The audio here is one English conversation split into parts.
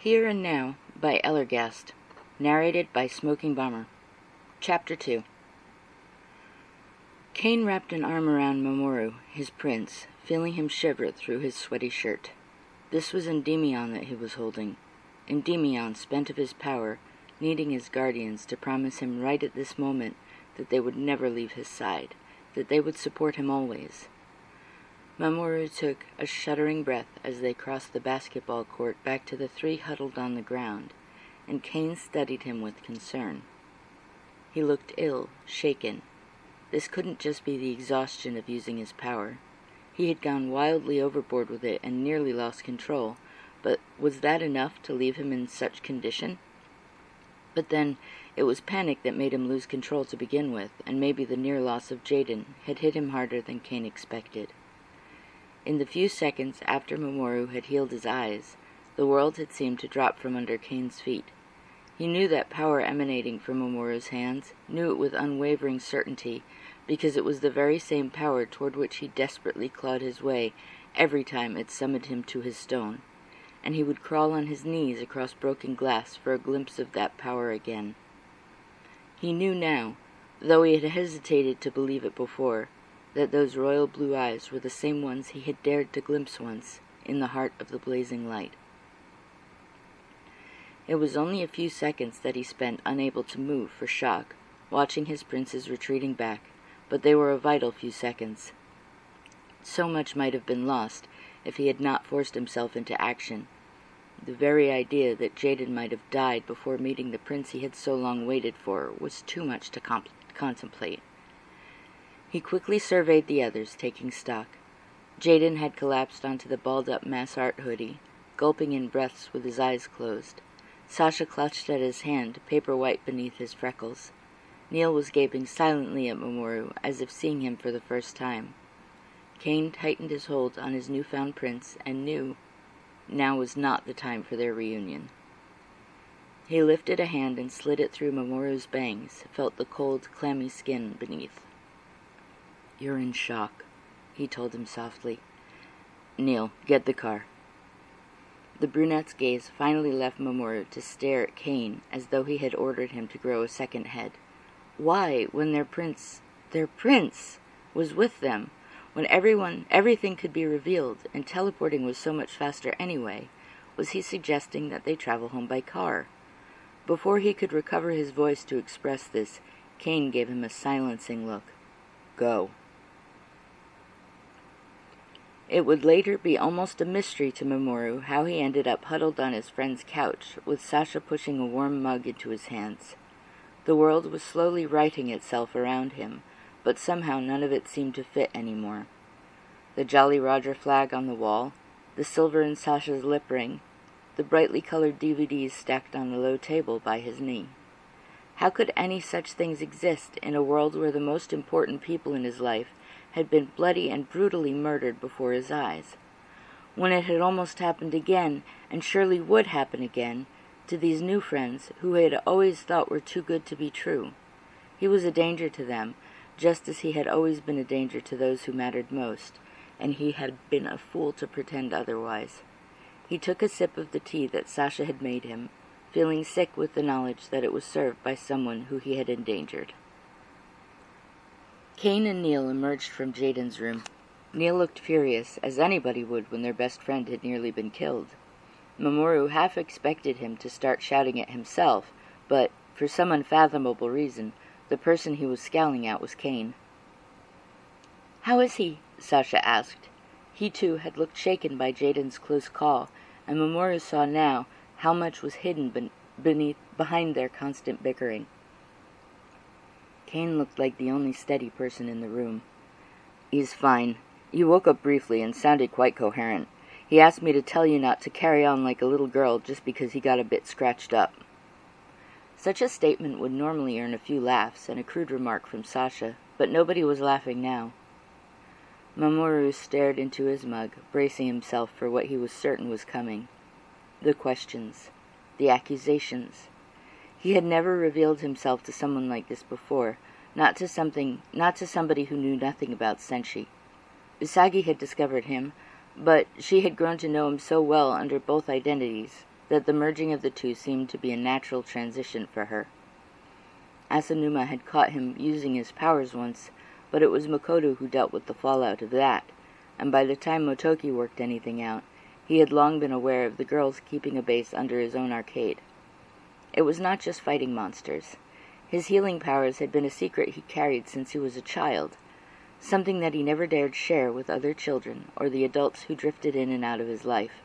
Here and Now by Ellorgast. Narrated by Smokingbomber. Chapter 2 Kane wrapped an arm around Mamoru, his prince, feeling him shiver through his sweaty shirt. This was Endymion that he was holding. Endymion, spent of his power, needing his guardians to promise him right at this moment that they would never leave his side, that they would support him always. Mamoru took a shuddering breath as they crossed the basketball court back to the three huddled on the ground, and Kane studied him with concern. He looked ill, shaken. This couldn't just be the exhaustion of using his power. He had gone wildly overboard with it and nearly lost control, but was that enough to leave him in such condition? But then, it was panic that made him lose control to begin with, and maybe the near loss of Jaden had hit him harder than Kane expected. In the few seconds after Mamoru had healed his eyes, the world had seemed to drop from under Kane's feet. He knew that power emanating from Mamoru's hands, knew it with unwavering certainty, because it was the very same power toward which he desperately clawed his way every time it summoned him to his stone, and he would crawl on his knees across broken glass for a glimpse of that power again. He knew now, though he had hesitated to believe it before, that those royal blue eyes were the same ones he had dared to glimpse once in the heart of the blazing light. It was only a few seconds that he spent unable to move for shock, watching his princes retreating back, but they were a vital few seconds. So much might have been lost if he had not forced himself into action. The very idea that Jaden might have died before meeting the prince he had so long waited for was too much to contemplate. He quickly surveyed the others, taking stock. Jaden had collapsed onto the balled-up mass art hoodie, gulping in breaths with his eyes closed. Sasha clutched at his hand, paper white beneath his freckles. Neil was gaping silently at Mamoru, as if seeing him for the first time. Kane tightened his hold on his newfound prince and knew now was not the time for their reunion. He lifted a hand and slid it through Mamoru's bangs, felt the cold, clammy skin beneath. You're in shock, he told him softly. Neil, get the car. The brunette's gaze finally left Mamoru to stare at Kane as though he had ordered him to grow a second head. Why, when their prince, their prince, was with them, when everyone, everything could be revealed, and teleporting was so much faster anyway, was he suggesting that they travel home by car? Before he could recover his voice to express this, Kane gave him a silencing look. Go. It would later be almost a mystery to Mamoru how he ended up huddled on his friend's couch, with Sasha pushing a warm mug into his hands. The world was slowly righting itself around him, but somehow none of it seemed to fit any more. The Jolly Roger flag on the wall, the silver in Sasha's lip ring, the brightly colored DVDs stacked on the low table by his knee. How could any such things exist in a world where the most important people in his life had been bloody and brutally murdered before his eyes, when it had almost happened again, and surely would happen again, to these new friends who he had always thought were too good to be true. He was a danger to them, just as he had always been a danger to those who mattered most, and he had been a fool to pretend otherwise. He took a sip of the tea that Sasha had made him, feeling sick with the knowledge that it was served by someone who he had endangered. Kane and Neil emerged from Jaden's room. Neil looked furious, as anybody would when their best friend had nearly been killed. Mamoru half expected him to start shouting at himself, but, for some unfathomable reason, the person he was scowling at was Kane. How is he? Sasha asked. He, too, had looked shaken by Jaden's close call, and Mamoru saw now how much was hidden beneath behind their constant bickering. Kane looked like the only steady person in the room. He's fine. He woke up briefly and sounded quite coherent. He asked me to tell you not to carry on like a little girl just because he got a bit scratched up. Such a statement would normally earn a few laughs and a crude remark from Sasha, but nobody was laughing now. Mamoru stared into his mug, bracing himself for what he was certain was coming. The questions. The accusations. He had never revealed himself to someone like this before, not to something, not to somebody who knew nothing about Senshi. Usagi had discovered him, but she had grown to know him so well under both identities, that the merging of the two seemed to be a natural transition for her. Asanuma had caught him using his powers once, but it was Makoto who dealt with the fallout of that, and by the time Motoki worked anything out, he had long been aware of the girls keeping a base under his own arcade. It was not just fighting monsters. His healing powers had been a secret he carried since he was a child, something that he never dared share with other children or the adults who drifted in and out of his life.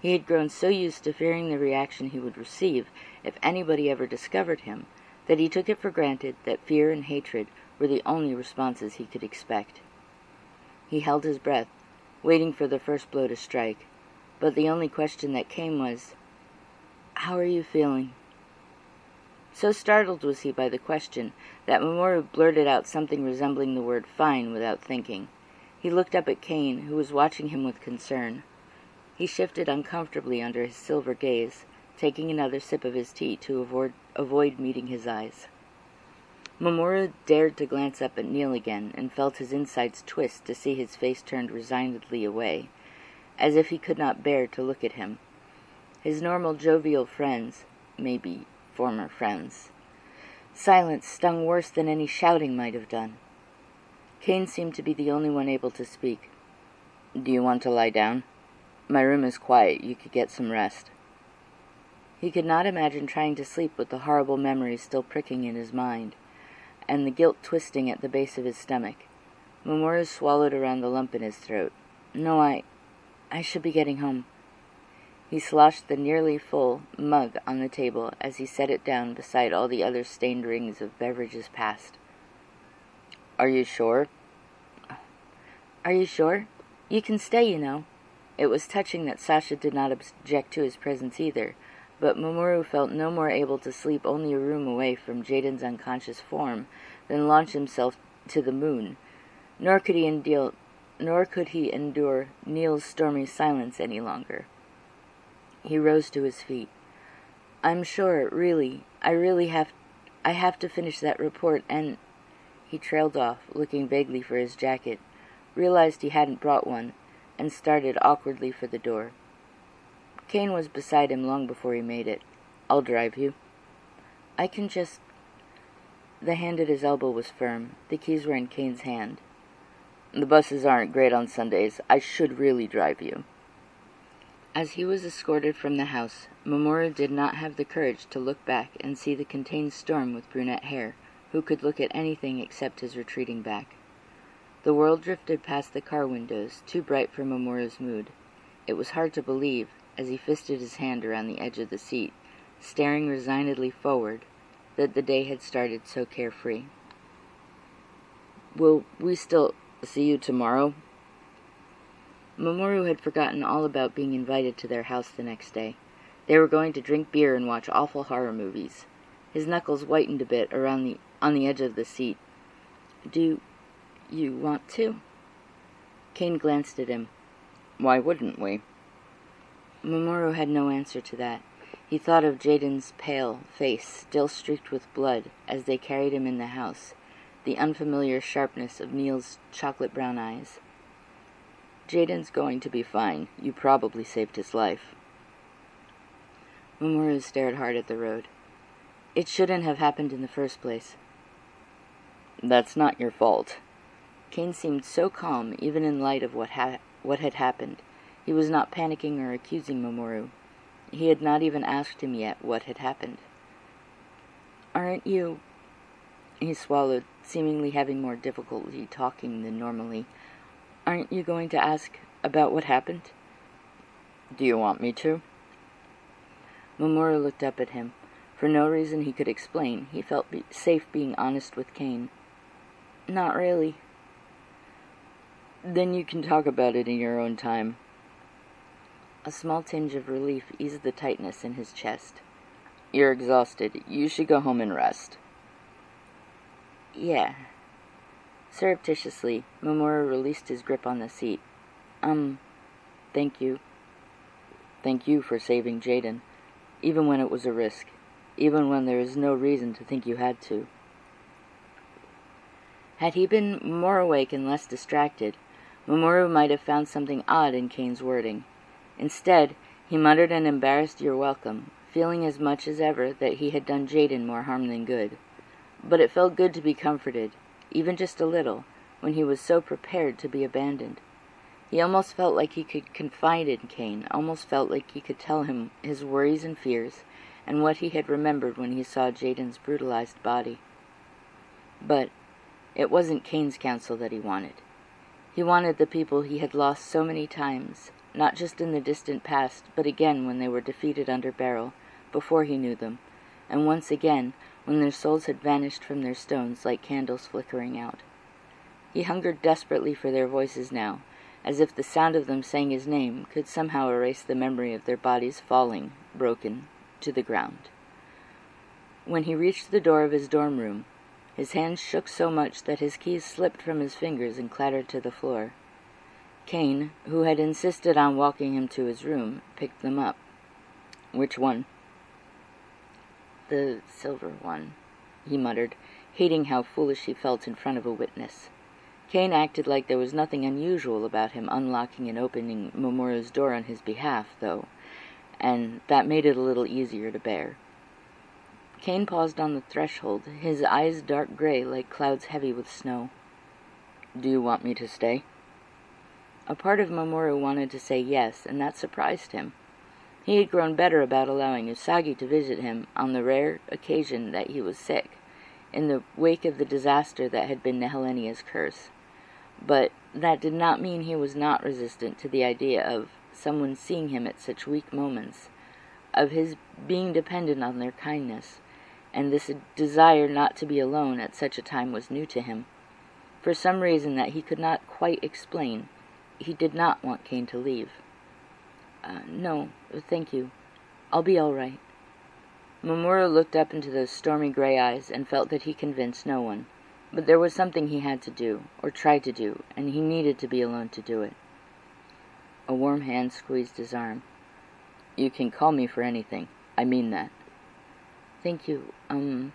He had grown so used to fearing the reaction he would receive if anybody ever discovered him that he took it for granted that fear and hatred were the only responses he could expect. He held his breath, waiting for the first blow to strike, but the only question that came was, How are you feeling? So startled was he by the question that Mamoru blurted out something resembling the word fine without thinking. He looked up at Kane, who was watching him with concern. He shifted uncomfortably under his silver gaze, taking another sip of his tea to avoid, avoid meeting his eyes. Mamoru dared to glance up at Neil again and felt his insides twist to see his face turned resignedly away, as if he could not bear to look at him. His normal jovial friends, maybe former friends. Silence stung worse than any shouting might have done. Kane seemed to be the only one able to speak. Do you want to lie down? My room is quiet. You could get some rest. He could not imagine trying to sleep with the horrible memories still pricking in his mind, and the guilt twisting at the base of his stomach. Mamoru swallowed around the lump in his throat. No, I... I should be getting home. He sloshed the nearly full mug on the table as he set it down beside all the other stained rings of beverages past. Are you sure? Are you sure? You can stay, you know. It was touching that Sasha did not object to his presence either, but Mamoru felt no more able to sleep only a room away from Jaden's unconscious form than launch himself to the moon, nor could he endure, nor could he endure Neil's stormy silence any longer. He rose to his feet. I'm sure, really, I really have, I have to finish that report, and he trailed off, looking vaguely for his jacket, realized he hadn't brought one, and started awkwardly for the door. Kane was beside him long before he made it. I'll drive you. I can just. The hand at his elbow was firm. The keys were in Kane's hand. The buses aren't great on Sundays. I should really drive you. As he was escorted from the house, Mamoru did not have the courage to look back and see the contained storm with brunette hair, who could look at anything except his retreating back. The world drifted past the car windows, too bright for Mamoru's mood. It was hard to believe, as he fisted his hand around the edge of the seat, staring resignedly forward, that the day had started so carefree. Will we still see you tomorrow? Mamoru had forgotten all about being invited to their house the next day. They were going to drink beer and watch awful horror movies. His knuckles whitened a bit around the on the edge of the seat. Do you want to? Kane glanced at him. Why wouldn't we? Mamoru had no answer to that. He thought of Jaden's pale face, still streaked with blood, as they carried him in the house, the unfamiliar sharpness of Neil's chocolate brown eyes. Jaden's going to be fine. You probably saved his life. Mamoru stared hard at the road. It shouldn't have happened in the first place. That's not your fault. Kane seemed so calm, even in light of what, ha- what had happened. He was not panicking or accusing Mamoru. He had not even asked him yet what had happened. Aren't you... He swallowed, seemingly having more difficulty talking than normally. Aren't you going to ask about what happened? Do you want me to? Mamoru looked up at him. For no reason he could explain, he felt be safe being honest with Kane. Not really. Then you can talk about it in your own time. A small tinge of relief eased the tightness in his chest. You're exhausted. You should go home and rest. Yeah, Surreptitiously, Mamoru released his grip on the seat. Um, thank you. Thank you for saving Jaden, even when it was a risk, even when there is no reason to think you had to. Had he been more awake and less distracted, Mamoru might have found something odd in Kane's wording. Instead, He muttered an embarrassed you're welcome, feeling as much as ever that he had done Jaden more harm than good. But it felt good to be comforted, even just a little, when he was so prepared to be abandoned. He almost felt like he could confide in Kane, almost felt like he could tell him his worries and fears, and what he had remembered when he saw Jaden's brutalized body. But it wasn't Kane's counsel that he wanted. He wanted the people he had lost so many times, not just in the distant past, but again when they were defeated under Beryl, before he knew them, and once again when their souls had vanished from their stones like candles flickering out. He hungered desperately for their voices now, as if the sound of them saying his name could somehow erase the memory of their bodies falling, broken, to the ground. When he reached the door of his dorm room, his hands shook so much that his keys slipped from his fingers and clattered to the floor. Kane, who had insisted on walking him to his room, picked them up. Which one? The silver one, he muttered, hating how foolish he felt in front of a witness. Kane acted like there was nothing unusual about him unlocking and opening Mamoru's door on his behalf, though, and that made it a little easier to bear. Kane paused on the threshold, his eyes dark gray like clouds heavy with snow. Do you want me to stay? A part of Mamoru wanted to say yes, and that surprised him. He had grown better about allowing Usagi to visit him on the rare occasion that he was sick, in the wake of the disaster that had been Nehelenia's curse but that did not mean he was not resistant to the idea of someone seeing him at such weak moments, of his being dependent on their kindness, and this desire not to be alone at such a time was new to him. For some reason that he could not quite explain, he did not want Kane to leave. Uh, no, thank you. I'll be all right. Mamoru looked up into those stormy gray eyes and felt that he convinced no one. But there was something he had to do, or try to do, and he needed to be alone to do it. A warm hand squeezed his arm. You can call me for anything. I mean that. Thank you. Um,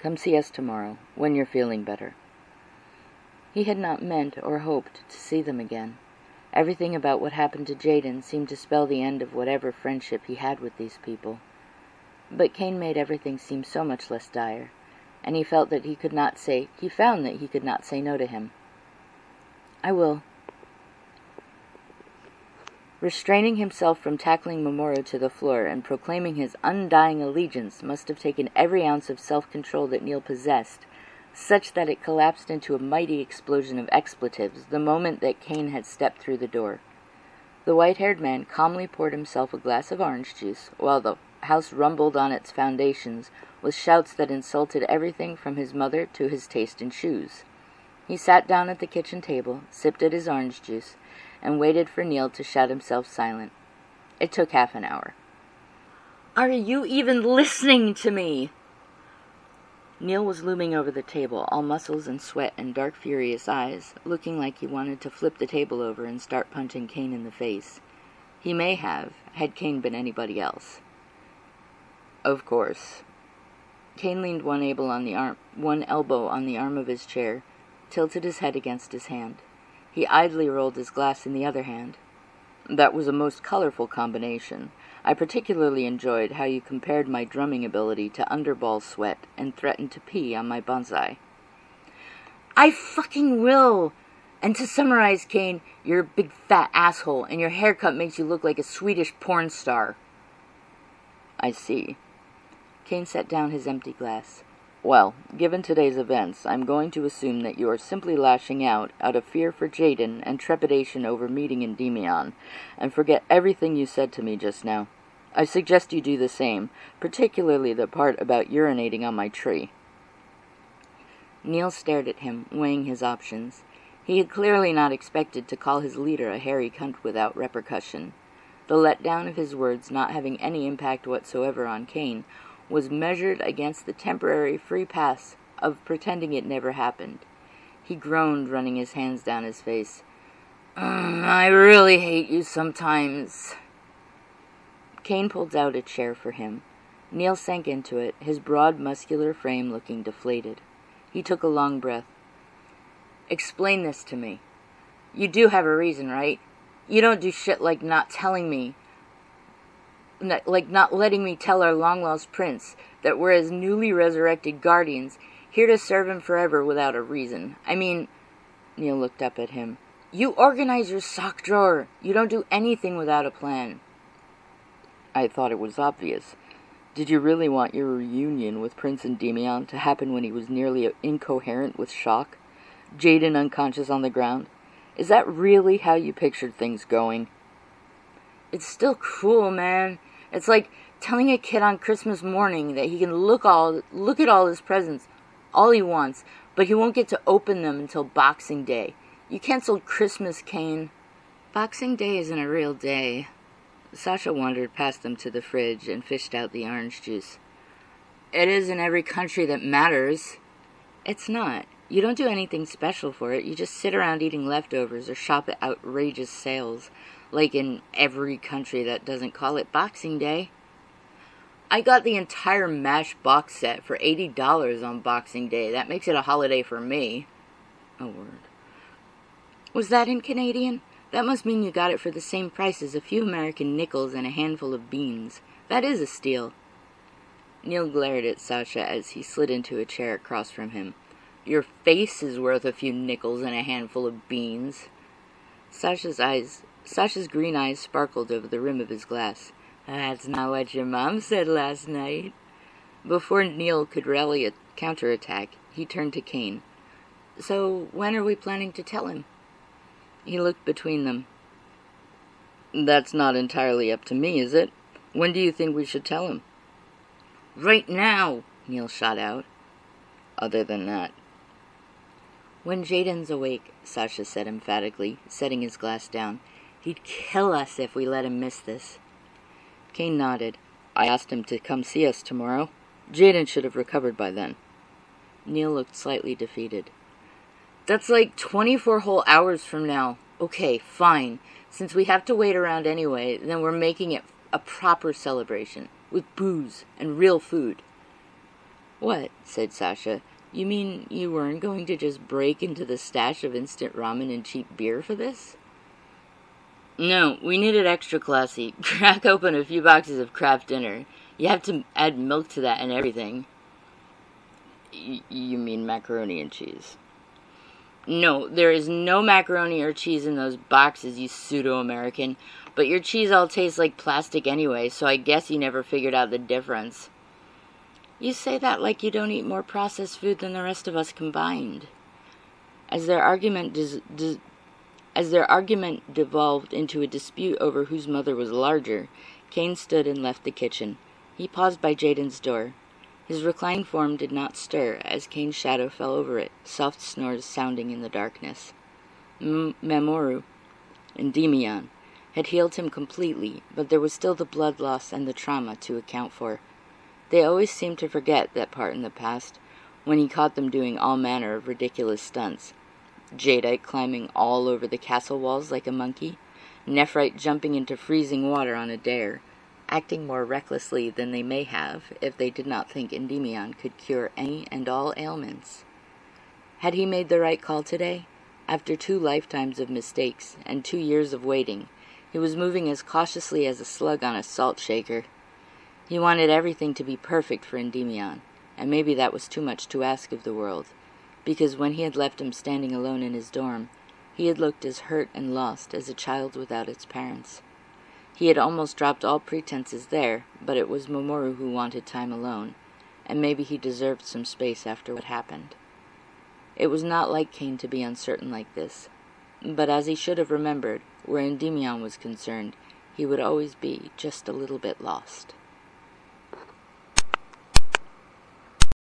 come see us tomorrow, when you're feeling better. He had not meant or hoped to see them again. Everything about what happened to Jaden seemed to spell the end of whatever friendship he had with these people. But Kane made everything seem so much less dire and he felt that he could not say, he found that he could not say no to him. I will. Restraining himself from tackling Mamoru to the floor and proclaiming his undying allegiance must have taken every ounce of self-control that Neil possessed, such that it collapsed into a mighty explosion of expletives the moment that Kane had stepped through the door. The white-haired man calmly poured himself a glass of orange juice, while the house rumbled on its foundations with shouts that insulted everything from his mother to his taste in shoes. He sat down at the kitchen table, sipped at his orange juice, and waited for Neil to shout himself silent. It took half an hour. Are you even listening to me? Neil was looming over the table, all muscles and sweat and dark, furious eyes, looking like he wanted to flip the table over and start punching Kane in the face. He may have, had Kane been anybody else. Of course, Kane leaned one elbow on the arm, one elbow on the arm of his chair, tilted his head against his hand. He idly rolled his glass in the other hand. That was a most colorful combination. I particularly enjoyed how you compared my drumming ability to underball sweat and threatened to pee on my bonsai. I fucking will! And to summarize, Kane, you're a big fat asshole, and your haircut makes you look like a Swedish porn star. I see. Kane set down his empty glass. Well, given today's events, I'm going to assume that you are simply lashing out out of fear for Jaden and trepidation over meeting Endymion, and forget everything you said to me just now. I suggest you do the same, particularly the part about urinating on my tree. Neil stared at him, weighing his options. He had clearly not expected to call his leader a hairy cunt without repercussion. The letdown of his words not having any impact whatsoever on Kane was measured against the temporary free pass of pretending it never happened. He groaned, running his hands down his face. Mm, I really hate you sometimes. Kane pulled out a chair for him. Neil sank into it, his broad, muscular frame looking deflated. He took a long breath. Explain this to me. You do have a reason, right? You don't do shit like not telling me like not letting me tell our long lost prince that we're his newly resurrected guardians, here to serve him forever without a reason. I mean, Neil looked up at him. You organize your sock drawer. You don't do anything without a plan. I thought it was obvious. Did you really want your reunion with Prince Endymion to happen when he was nearly incoherent with shock? Jaden unconscious on the ground? Is that really how you pictured things going? It's still cruel, man. It's like telling a kid on Christmas morning that he can look all look at all his presents, all he wants, but he won't get to open them until Boxing Day. You canceled Christmas, Kane. Boxing Day isn't a real day. Sasha wandered past them to the fridge and fished out the orange juice. It is in every country that matters. It's not. You don't do anything special for it. You just sit around eating leftovers or shop at outrageous sales, like in every country that doesn't call it Boxing Day. I got the entire MASH box set for $80 on Boxing Day. That makes it a holiday for me. A word. Was that in Canadian? That must mean you got it for the same price as a few American nickels and a handful of beans. That is a steal. Neil glared at Sasha as he slid into a chair across from him. Your face is worth a few nickels and a handful of beans. Sasha's eyes, Sasha's green eyes sparkled over the rim of his glass. That's not what your mom said last night. Before Neil could rally a counterattack, he turned to Kane. So, when are we planning to tell him? He looked between them. That's not entirely up to me, is it? When do you think we should tell him? Right now, Neil shot out. Other than that. When Jaden's awake, Sasha said emphatically, setting his glass down. He'd kill us if we let him miss this. Kane nodded. I asked him to come see us tomorrow. Jaden should have recovered by then. Neil looked slightly defeated. That's like 24 whole hours from now. Okay, fine. Since we have to wait around anyway, then we're making it a proper celebration with booze and real food. What? said Sasha. You mean you weren't going to just break into the stash of instant ramen and cheap beer for this? No, we need it extra classy. Crack open a few boxes of Kraft Dinner. You have to add milk to that and everything. Y you mean macaroni and cheese? No, there is no macaroni or cheese in those boxes, you pseudo American. But your cheese all tastes like plastic anyway, so I guess you never figured out the difference. You say that like you don't eat more processed food than the rest of us combined. As their argument as their argument devolved into a dispute over whose mother was larger, Kane stood and left the kitchen. He paused by Jaden's door. His reclining form did not stir as Kane's shadow fell over it, soft snores sounding in the darkness. M- Mamoru, Endymion, had healed him completely, but there was still the blood loss and the trauma to account for. They always seemed to forget that part in the past, when he caught them doing all manner of ridiculous stunts, Jadeite climbing all over the castle walls like a monkey, Nephrite jumping into freezing water on a dare, acting more recklessly than they may have if they did not think Endymion could cure any and all ailments. Had he made the right call today? After two lifetimes of mistakes and two years of waiting, he was moving as cautiously as a slug on a salt shaker. He wanted everything to be perfect for Endymion, and maybe that was too much to ask of the world because when he had left him standing alone in his dorm, he had looked as hurt and lost as a child without its parents. He had almost dropped all pretenses there, but it was Mamoru who wanted time alone, and maybe he deserved some space after what happened. It was not like Kane to be uncertain like this, but as he should have remembered, where Endymion was concerned, he would always be just a little bit lost.